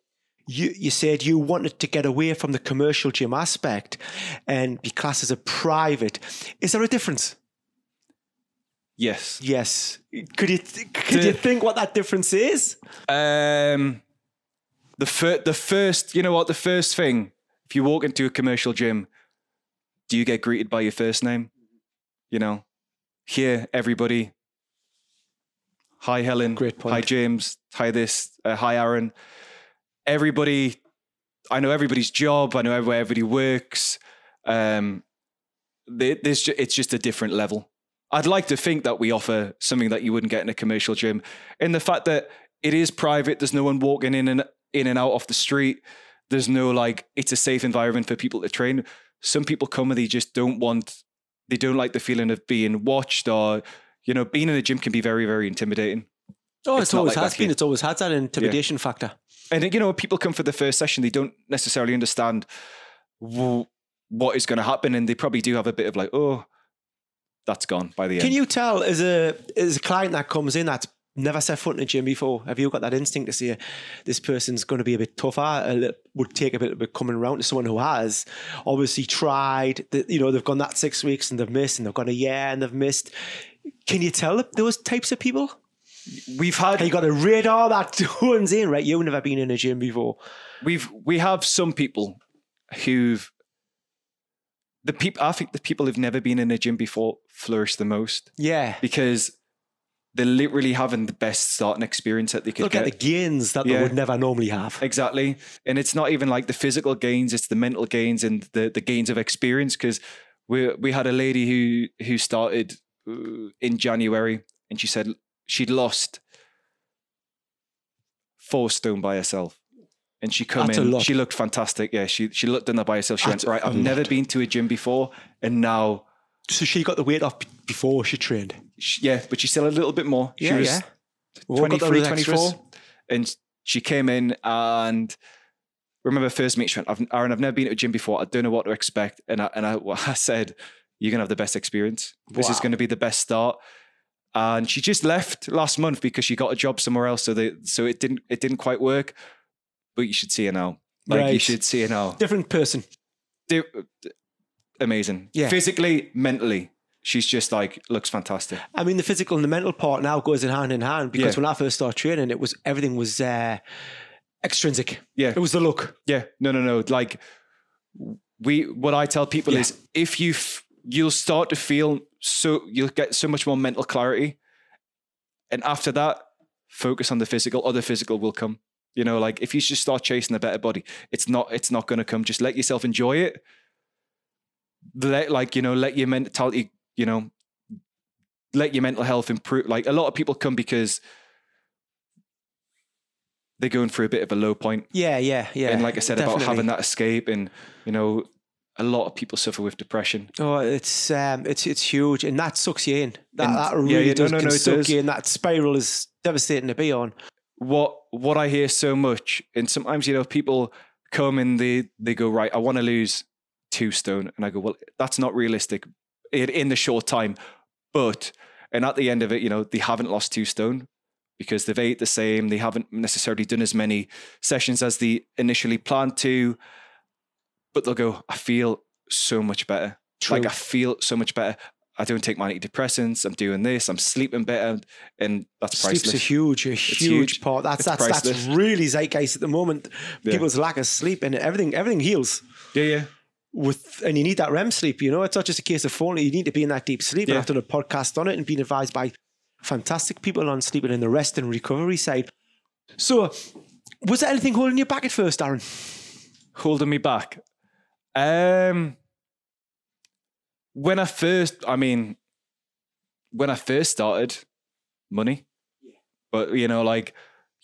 you you said you wanted to get away from the commercial gym aspect and be classed as a private. Is there a difference? Yes. Yes. Could you th- could The- you think what that difference is? Um, the fir- the first, you know what? The first thing, if you walk into a commercial gym, do you get greeted by your first name? You know, here everybody. Hi Helen. Great point. Hi James. Hi this. Uh, hi Aaron. Everybody, I know everybody's job. I know where everybody works. Um, it's just a different level. I'd like to think that we offer something that you wouldn't get in a commercial gym, in the fact that it is private. There's no one walking in and in and out off the street. There's no like it's a safe environment for people to train. Some people come and they just don't want. They don't like the feeling of being watched, or you know, being in a gym can be very, very intimidating. Oh, It's it's, always like has been. here. It's always had that intimidation factor. And you know, people come for the first session, they don't necessarily understand w- what is going to happen, and they probably do have a bit of like, oh, that's gone by the end. Can you tell as a as a client that comes in that's never set foot in a gym before? Have you got that instinct to say this person's going to be a bit tougher? A little, would take a bit of coming around to someone who has obviously tried. The, you know, they've gone that six weeks and they've missed, and they've gone a year and they've missed. Can you tell those types of people? We've had You got a radar that [laughs] turns in, right? You've never been in a gym before. we've we have some people who've the people. I think the people who've never been in a gym before flourish the most Yeah. because they're literally having the best starting experience that they could Look get. at the gains that Yeah. they would never normally have. Exactly. And it's not even like the physical gains, it's the mental gains and the, the gains of experience. Because we we had a lady who who started uh, in January and she said she'd lost four stone by herself. And she come That's in. She looked fantastic. Yeah, she she looked in there by herself. She That's went right. I've never been to a gym before, and now, So she got the weight off before she trained. she, yeah, but she still a little bit more. she Yeah, was yeah. We've all got 23, 24. extras. And she came in and remember first meet, she went, I've, Aaron, I've never been to a gym before. I don't know what to expect. And I, and I, [laughs] I said, you're going to have the best experience. This is going to be the best start. And she just left last month because she got a job somewhere else. So they, so it didn't, it didn't quite work, but you should see her now. Like you should see her now. Different person. Di- amazing. Yeah. Physically, mentally, she's just like, looks fantastic. I mean, the physical and the mental part now goes in hand in hand because Yeah. when I first started training, it was everything was uh, extrinsic. Yeah. It was the look. Yeah, no, no, no. Like we, what I tell people Yeah. is, if you, f- you'll start to feel so, you'll get so much more mental clarity, and after that, focus on the physical. Or the physical will come. You know, like if you just start chasing a better body, it's not, it's not going to come. Just let yourself enjoy it. Let, like, you know, let your mentality, you know, let your mental health improve. Like a lot of people come because they're going through a bit of a low point Yeah, yeah, yeah. and like I said about having that escape, and you know, a lot of people suffer with depression. Oh, it's um, it's it's huge, and that sucks you in. That, And- that really yeah, no, does no, can no, suck does. you in. That spiral is devastating to be on. What what I hear so much, and sometimes you know, people come and they they go right. I want to lose two stone, and I go, well, that's not realistic in, in the short time, but and at the end of it, you know, they haven't lost two stone because they've ate the same. They haven't necessarily done as many sessions as they initially planned to, but they'll go, I feel so much better. Like I feel so much better. I don't take my antidepressants. I'm doing this. I'm sleeping better, and that's Sleep's priceless. a huge, a huge, huge. part. That's It's that's that's really zeitgeist at the moment. Yeah. People's lack of sleep and everything, everything heals. yeah, yeah, with and you need that REM sleep. You know, it's not just a case of falling. You need to be in that deep sleep. And Yeah. I've done a podcast on it and been advised by fantastic people on sleeping and the rest and recovery side. So, was there anything holding you back at first, Aaron? holding me back. Um, when I first, I mean, when I first started, money. But you know, like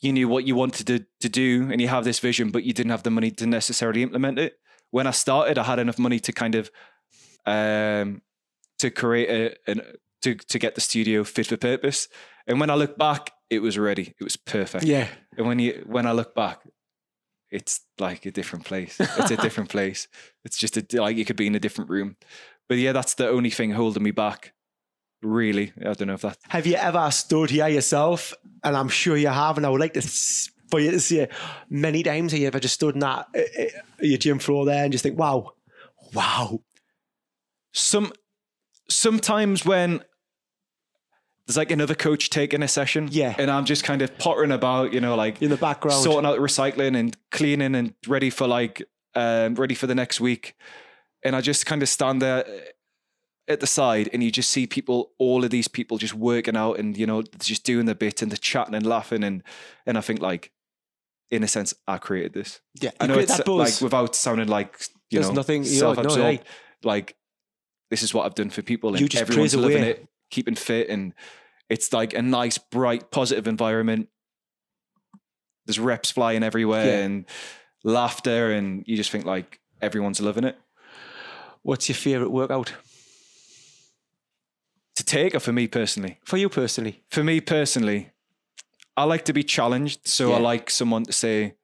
you knew what you wanted to, to do, and you have this vision, but you didn't have the money to necessarily implement it. When I started, I had enough money to kind of, um, to create a, an to to get the studio fit for purpose. And when I look back, it was ready. It was perfect. Yeah, And when you when I look back, it's like a different place. It's a [laughs] different place. It's just a, like you could be in a different room. But yeah, that's the only thing holding me back. Really, I don't know if that. Have you ever stood here yourself? And I'm sure you have. And I would like to for you to say many times. Have you ever just stood in that uh, uh, your gym floor there and just think, "Wow, wow, Some sometimes when there's like another coach taking a session, Yeah. and I'm just kind of pottering about, you know, like in the background"? sorting out recycling and cleaning and ready for like um ready for the next week and i just kind of stand there at the side and you just see people all of these people just working out and you know just doing the bit and the chatting and laughing and and i think like in a sense i created this yeah, i you know it's like without sounding like you There's know nothing- know, no, hey. like this is what i've done for people and You just everyone's loving away. it keeping fit and it's like a nice bright positive environment. There's reps flying everywhere Yeah. and laughter and you just think like everyone's loving it. What's your favorite workout? To take or for me personally? For you personally? for me personally i like to be challenged so i like someone to say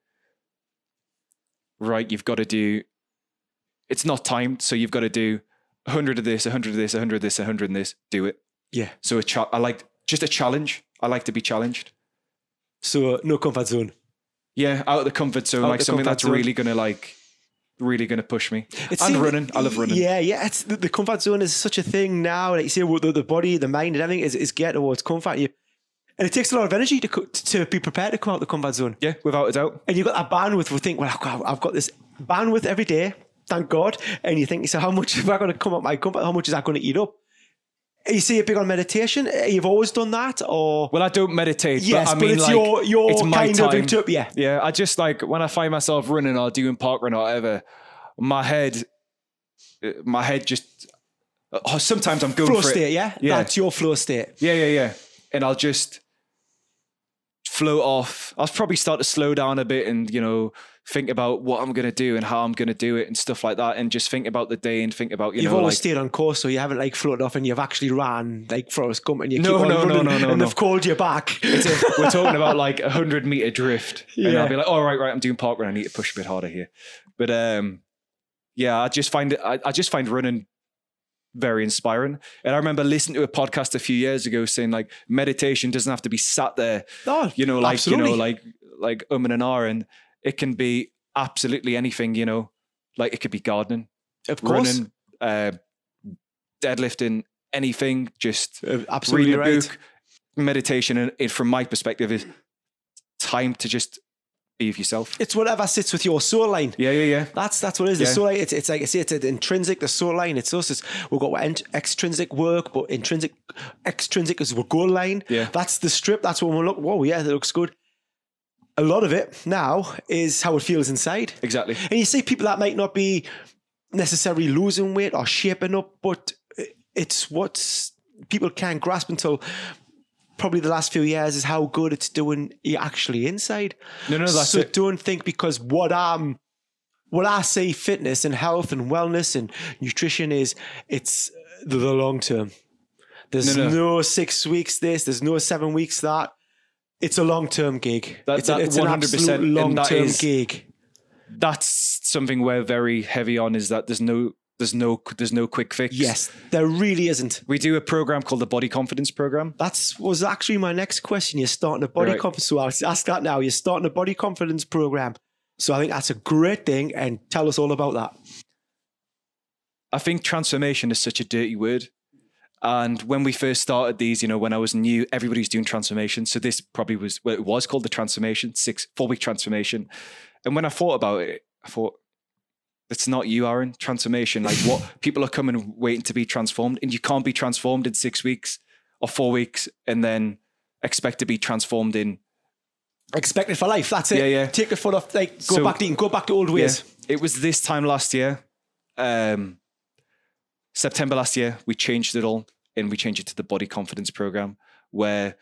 right you've got to do it's not timed so you've got to do 100 of this 100 of this 100 of this 100 of this do it Yeah. so a cha- i like just a challenge i like to be challenged So uh, no comfort zone. yeah out of the comfort zone Out like something that's zone. really gonna like really gonna push me It and running i love running Yeah, yeah. It's the, the comfort zone is such a thing now. Like you say, well, the, the body, the mind, and everything is, is get towards comfort. You, and it takes a lot of energy to to be prepared to come out the comfort zone. yeah without a doubt And you've got that bandwidth. We think, well, I've got, I've got this bandwidth every day. Thank God. And you think, so how much [laughs] am I going to come out my comfort? How much is that going to eat up? You say you're big on meditation. You've always done that, or well i don't meditate yes, but i mean it's like your your it's kind time. of yeah. Yeah, I just like when I find myself running or doing park run or whatever, my head, uh, my head just. Oh, sometimes I'm going Flow for state, it. yeah? Yeah. That's your flow state. Yeah, yeah, yeah, and I'll just float off. I'll probably start to slow down a bit and, you know, think about what I'm going to do and how I'm going to do it and stuff like that. And just think about the day and think about, you You've know, always like, stayed on course, so you haven't like floated off and you've actually ran like Forrest Gump and you No, keep on no, no, running no, no, and no. they've called you back. a- [laughs] we're talking about like a hundred meter drift. And I'll be like, oh, right, right, I'm doing park run. I need to push a bit harder here. But um, yeah, I just find it, I, I just find running very inspiring. And I remember listening to a podcast a few years ago saying like meditation doesn't have to be sat there Oh, you know, like absolutely. you know, like like um and an and it can be absolutely anything, you know, like it could be gardening, of course. running, uh, deadlifting, anything. Just Uh, absolutely reading a right. book, meditation, and it, from my perspective, is time to just be with yourself. It's whatever sits with your soul line. Yeah, yeah, yeah. That's that's what it is. The soul line. It's, it's like I say, it's an intrinsic. The soul line. It's us. It's, we've got extrinsic work, but intrinsic, extrinsic is our goal line. Yeah. That's the strip. That's when we look. Whoa, yeah, that looks good. A lot of it now is how it feels inside. Exactly. And you see people that might not be necessarily losing weight or shaping up, but it's what people can't grasp until probably the last few years is how good it's doing you actually inside. No, no, that's so it. don't think because what I'm what I say fitness and health and wellness and nutrition is it's the, the long term. There's No, no, no. six weeks this, there's no seven weeks that. It's a long term gig. That- it's, that a, it's an 100% absolute long term gig. That's something we're very heavy on. Is that there's no, there's no, there's no quick fix. Yes, there really isn't. We do a program called the Body Confidence Program. That's was actually my next question. You're starting a body Right. confidence. So I'll ask that now. You're starting a body confidence program. So I think that's a great thing. And tell us all about that. I think transformation is such a dirty word. And when we first started these, you know, when I was new, everybody's doing transformation. So this probably was, well, it was called the transformation, six, four week transformation. And when I thought about it, I thought, it's not you, Aaron. Transformation, like what [laughs] people are coming waiting to be transformed, and you can't be transformed in six weeks or four weeks, and then expect to be transformed in Expect it for life. That's it. Yeah, yeah. Take your foot off. Like go So- back to go back to old ways. Yeah. It was this time last year, um, September last year, we changed it all and we changed it to the body confidence program where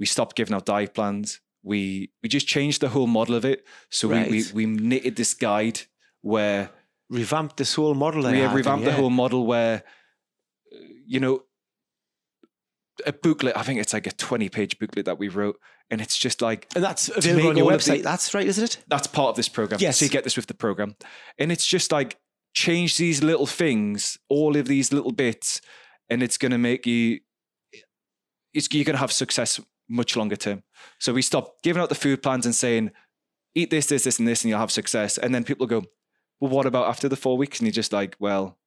we stopped giving out diet plans. We we just changed the whole model of it. So Right. we, we we knitted this guide where Revamped this whole model. we had, revamped yeah. the whole model where uh, you know a booklet, I think it's like a 20 page booklet that we wrote. And it's just like And that's available on your of the- website. that's right, isn't it? that's part of this program. Yes. So you get this with the program. And it's just like change these little things, all of these little bits, and it's going to make you, it's, you're going to have success much longer term. So we stop giving out the food plans and saying, eat this, this, this, and this, and you'll have success. And then people go, well, what about after the four weeks? And you're just like, well,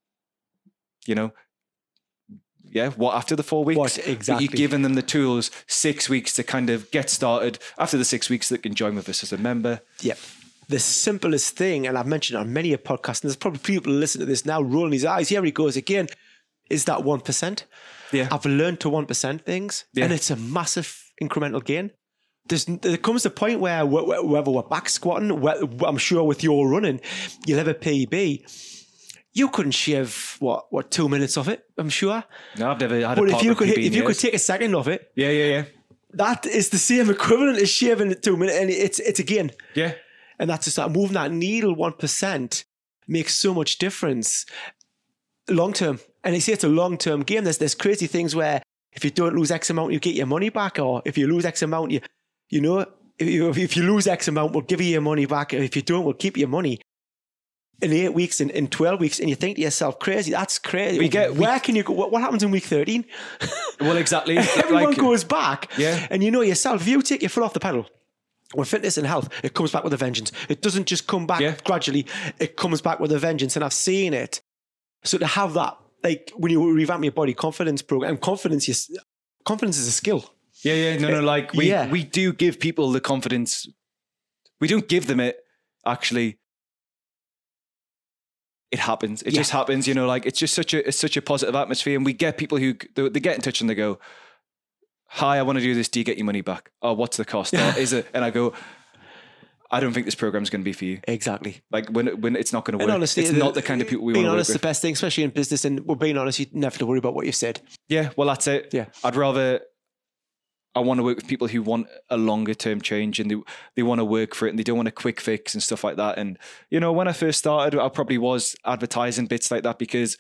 you know, yeah, what after the four weeks? What But exactly? You're giving them the tools, six weeks to kind of get started. After the six weeks, they can join with us as a member. Yep. The simplest thing, and I've mentioned it on many a podcast, and there's probably people listening to this now rolling his eyes. Here he goes again. Is that 1%? Yeah. I've learned to 1% things, Yeah. and it's a massive incremental gain. There's, there comes a point where wh- wh- whether we're back squatting, I'm sure with your running, you'll have a PB. You couldn't shave what what two minutes of it. I'm sure. No, I've never had But a if you could hit, if you could take a second of it, yeah, yeah, yeah, that is the same equivalent as shaving it two minutes, and it's it's a gain. yeah. And that's just that moving that needle one percent makes so much difference long term. And you see, it's a long term game. There's there's crazy things where if you don't lose X amount, you get your money back, or if you lose X amount, you you know if you, if you lose X amount, we'll give you your money back. If you don't, we'll keep your money. In eight weeks, in, in twelve weeks, and you think to yourself, "Crazy! That's crazy." We get- we- where can you go? What, what happens in week thirteen? [laughs] Well, exactly. [laughs] Everyone Like- goes back. Yeah. And you know yourself, if you take your foot off the pedal, with fitness and health, it comes back with a vengeance. It doesn't just come back Yeah. gradually, it comes back with a vengeance. And I've seen it. So to have that, like when you revamp your body confidence program, confidence is confidence is a skill. Yeah, yeah. No, no. Eh, like we Yeah. we do give people the confidence. We don't give them it. Actually, it happens. It Yeah. just happens. You know, like it's just such a it's such a positive atmosphere, and we get people who they, they get in touch and they go, "Hi, I want to do this. Do you get your money back? Oh, what's the cost? [laughs] Or is it?" And I go, "I don't think this program's going to be for you. Exactly. Like when when it's not going to And work. honestly, it's not the kind of people we want to work honest, with." the best thing, especially in business, and we're being honest, you never have to worry about what you said. Yeah, well, that's it. Yeah. I'd rather I want to work with people who want a longer term change and they they want to work for it and they don't want a quick fix and stuff like that. And you know, when I first started, I probably was advertising bits like that because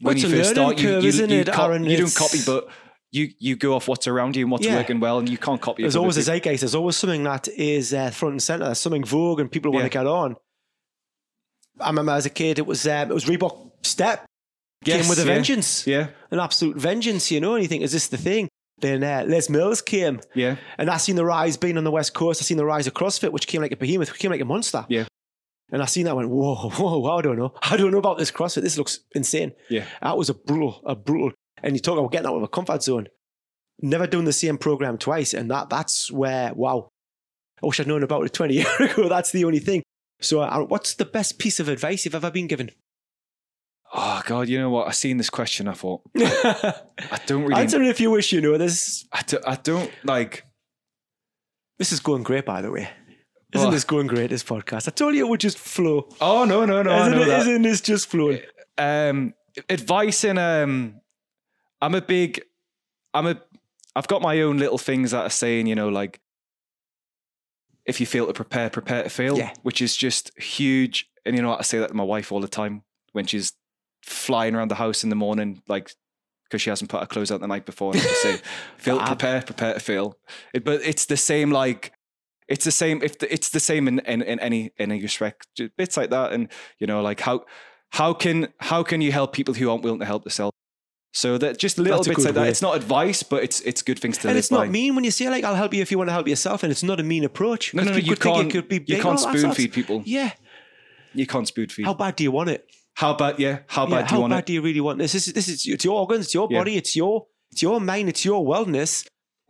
Well, when it's you a first start, curve, you, isn't you, it, co- Aaron? you don't copy, but you you go off what's around you and what's Yeah. working well, and you can't copy. It. There's always a zeitgeist. There's always something that is uh, front and center. There's something vogue, and people want Yeah. to get on. I remember as a kid, it was um, it was Reebok Step came with a yeah. vengeance, Yeah, an absolute vengeance. You know, and you think, is this the thing? Then uh, Les Mills came, yeah, and I seen the rise. Being on the west coast, I seen the rise of CrossFit, which came like a behemoth, which came like a monster. Yeah. And I seen that, I went, whoa, whoa, whoa, I don't know, I don't know about this CrossFit. This looks insane. yeah. That was a brutal, a brutal. And you talk about getting out of a comfort zone. Never doing the same program twice, and that that's where wow. I wish I'd known about it 20 [laughs] years ago. That's the only thing. So, uh, what's the best piece of advice you've ever been given? Oh God, you know what? I seen this question. I thought [laughs] I don't really. Answer it if you wish you know. This I, do, I don't like. this is going great, by the way. Isn't What? this going great? This podcast. I told you it would just flow. Oh no, no, no! Isn't, it, isn't this just flowing? um advice in um i'm a big i'm a i've got my own little things that are saying you know like if you fail to prepare prepare to fail Yeah. which is just huge. And you know i say that to my wife all the time when she's flying around the house in the morning like because she hasn't put her clothes out the night before and I just say [laughs] fail to prepare prepare to fail. It, but it's the same like it's the same if the, it's the same in, in in any in any respect bits like that. And you know like how how can how can you help people who aren't willing to help themselves so that just little That's bits like that. It's not advice but it's it's good things to And it's not mean when you say like, "I'll help you if you want to help yourself," and it's not a mean approach. no no, no you can't it could be you can't spoon feed people Yeah. you can't spoon feed How bad do you want it? how bad yeah how bad Yeah, do you want it? How bad do you really want this? This is this is it's your organs, it's your Yeah. body, it's your it's your mind, it's your wellness,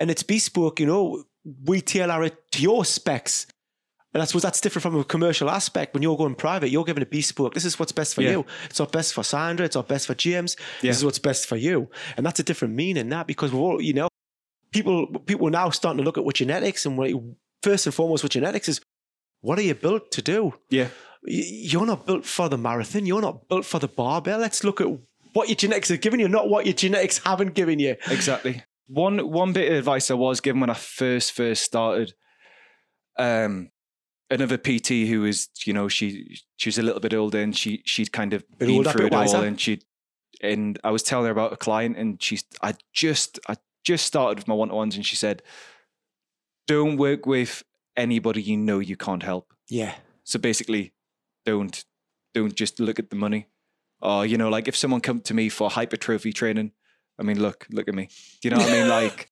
and it's bespoke. You know, we tailor it to your specs, and I suppose that's different from a commercial aspect. When you're going private, you're giving a bespoke. This is what's best for Yeah. you. It's not best for Sandra. It's not best for James. Yeah. This is what's best for you, and that's a different meaning. That because we're all you know, people people are now starting to look at what genetics and what first and foremost what genetics is. What are you built to do? yeah you're not built for the marathon. You're not built for the barbell. Let's look at what your genetics have given you, not what your genetics haven't given you. exactly one one bit of advice i was given when i first first started um another pt who was you know she she was a little bit older and she she'd kind of been older, through it all and she and i was telling her about a client and she's i just i just started with my one-to-ones and she said don't work with anybody you know you can't help. Yeah. so basically don't don't just look at the money. Or you know like if someone come to me for hypertrophy training i mean look look at me. Do you know what i mean? [laughs] Like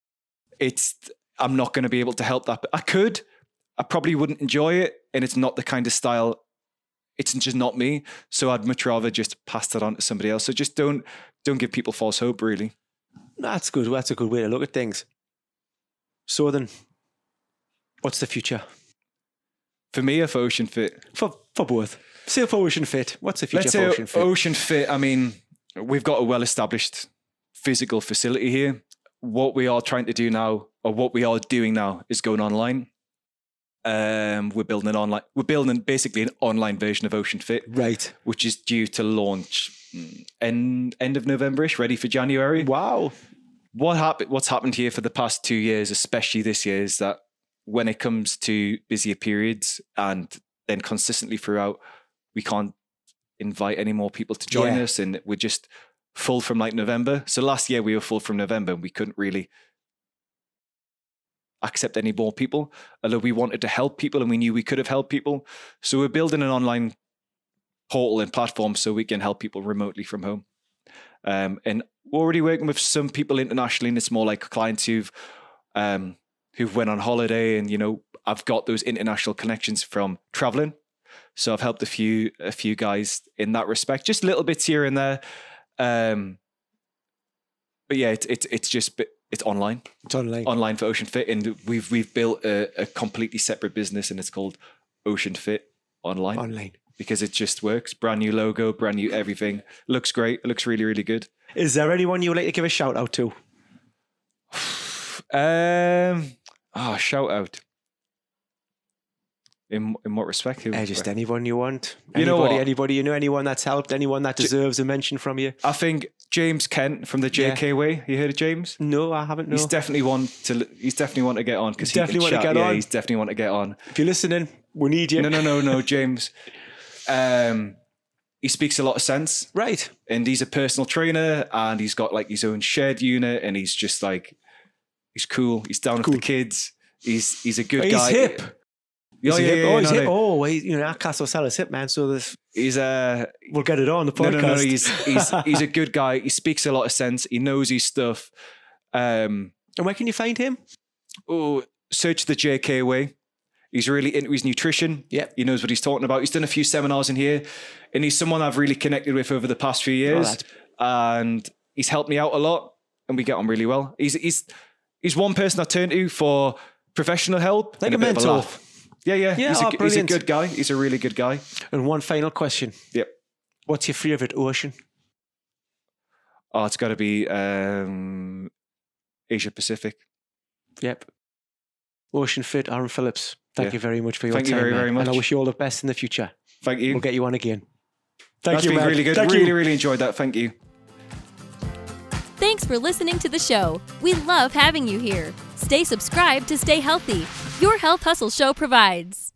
it's i'm not going to be able to help that but i could i probably wouldn't enjoy it and it's not the kind of style it's just not me so i'd much rather just pass that on to somebody else so just don't don't give people false hope really That's good. That's a good way to look at things. So then, what's the future for me if ocean fit for for both? Say for Ocean Fit. What's the future Let's for say Ocean Fit? Ocean Fit. I mean, we've got a well-established physical facility here. What we are trying to do now, or what we are doing now, is going online. Um, we're building an online. We're building basically an online version of Ocean Fit, right. which is due to launch mm, end end of Novemberish, ready for January. Wow. What happened? What's happened here for the past two years, especially this year, is that when it comes to busier periods and then consistently throughout, we can't invite any more people to join Yeah. us, and we're just full from like November. So last year we were full from November, and we couldn't really accept any more people. Although we wanted to help people, and we knew we could have helped people, so we're building an online portal and platform so we can help people remotely from home. Um, and we're already working with some people internationally, and it's more like clients who've um, who've went on holiday, and you know, I've got those international connections from traveling. So I've helped a few a few guys in that respect, just little bits here and there. Um, but yeah, it's it's it's just it's online It's online. online for Ocean Fit, and we've we've built a, a completely separate business, and it's called Ocean Fit Online online. because it just works. Brand new logo, brand new everything. Looks great. It looks really really good. Is there anyone you would like to give a shout out to? [sighs] Um, ah, shout out. In in what respect? Who- Uh, just anyone you want. You know anybody, what? anybody you know, anyone that's helped, anyone that deserves a mention from you. I think James Kent from the Yeah. JK Way. You heard of James? No, I haven't. No. He's definitely one to. He's definitely one to get on because he Definitely can one to get yeah, on. he's definitely one to get on. if you're listening, we need you. No, no, no, no, James. Um, he speaks a lot of sense, Right. and he's a personal trainer, and he's got like his own shed unit, and he's just like, he's cool. He's down with the kids. He's he's a good He's guy. hip. Yeah, he yeah, hip? yeah, oh, he's no, hip. no. Oh, you know, our Castle Sellers hip, man. So this, He's uh, we'll get it on the podcast. no, no. He's he's [laughs] he's a good guy. He speaks a lot of sense. He knows his stuff. Um, and where can you find him? oh, search the JK way. He's really into his nutrition. Yeah, He knows what he's talking about. He's done a few seminars in here, and he's someone I've really connected with over the past few years. and he's helped me out a lot, and we get on really well. He's he's he's one person I turn to for professional help, Like a of mentor. Laugh. Yeah, yeah. Yeah, he's, a, oh, g- he's a brilliant. good guy. He's a really good guy. And one final question. Yep. What's your favourite ocean? Oh, it's got to be um, Asia Pacific. Yep. Ocean Fit, Aaron Phillips. Thank Yeah. you very much for your Thank you time. very, man. very And I wish you all the best in the future. Thank you. We'll get you on again. Thank That's you, been man. really good. Thank really, you. really enjoyed that. Thank you. Thanks for listening to the show. We love having you here. Stay subscribed to stay healthy. Your Health Hustle Show provides.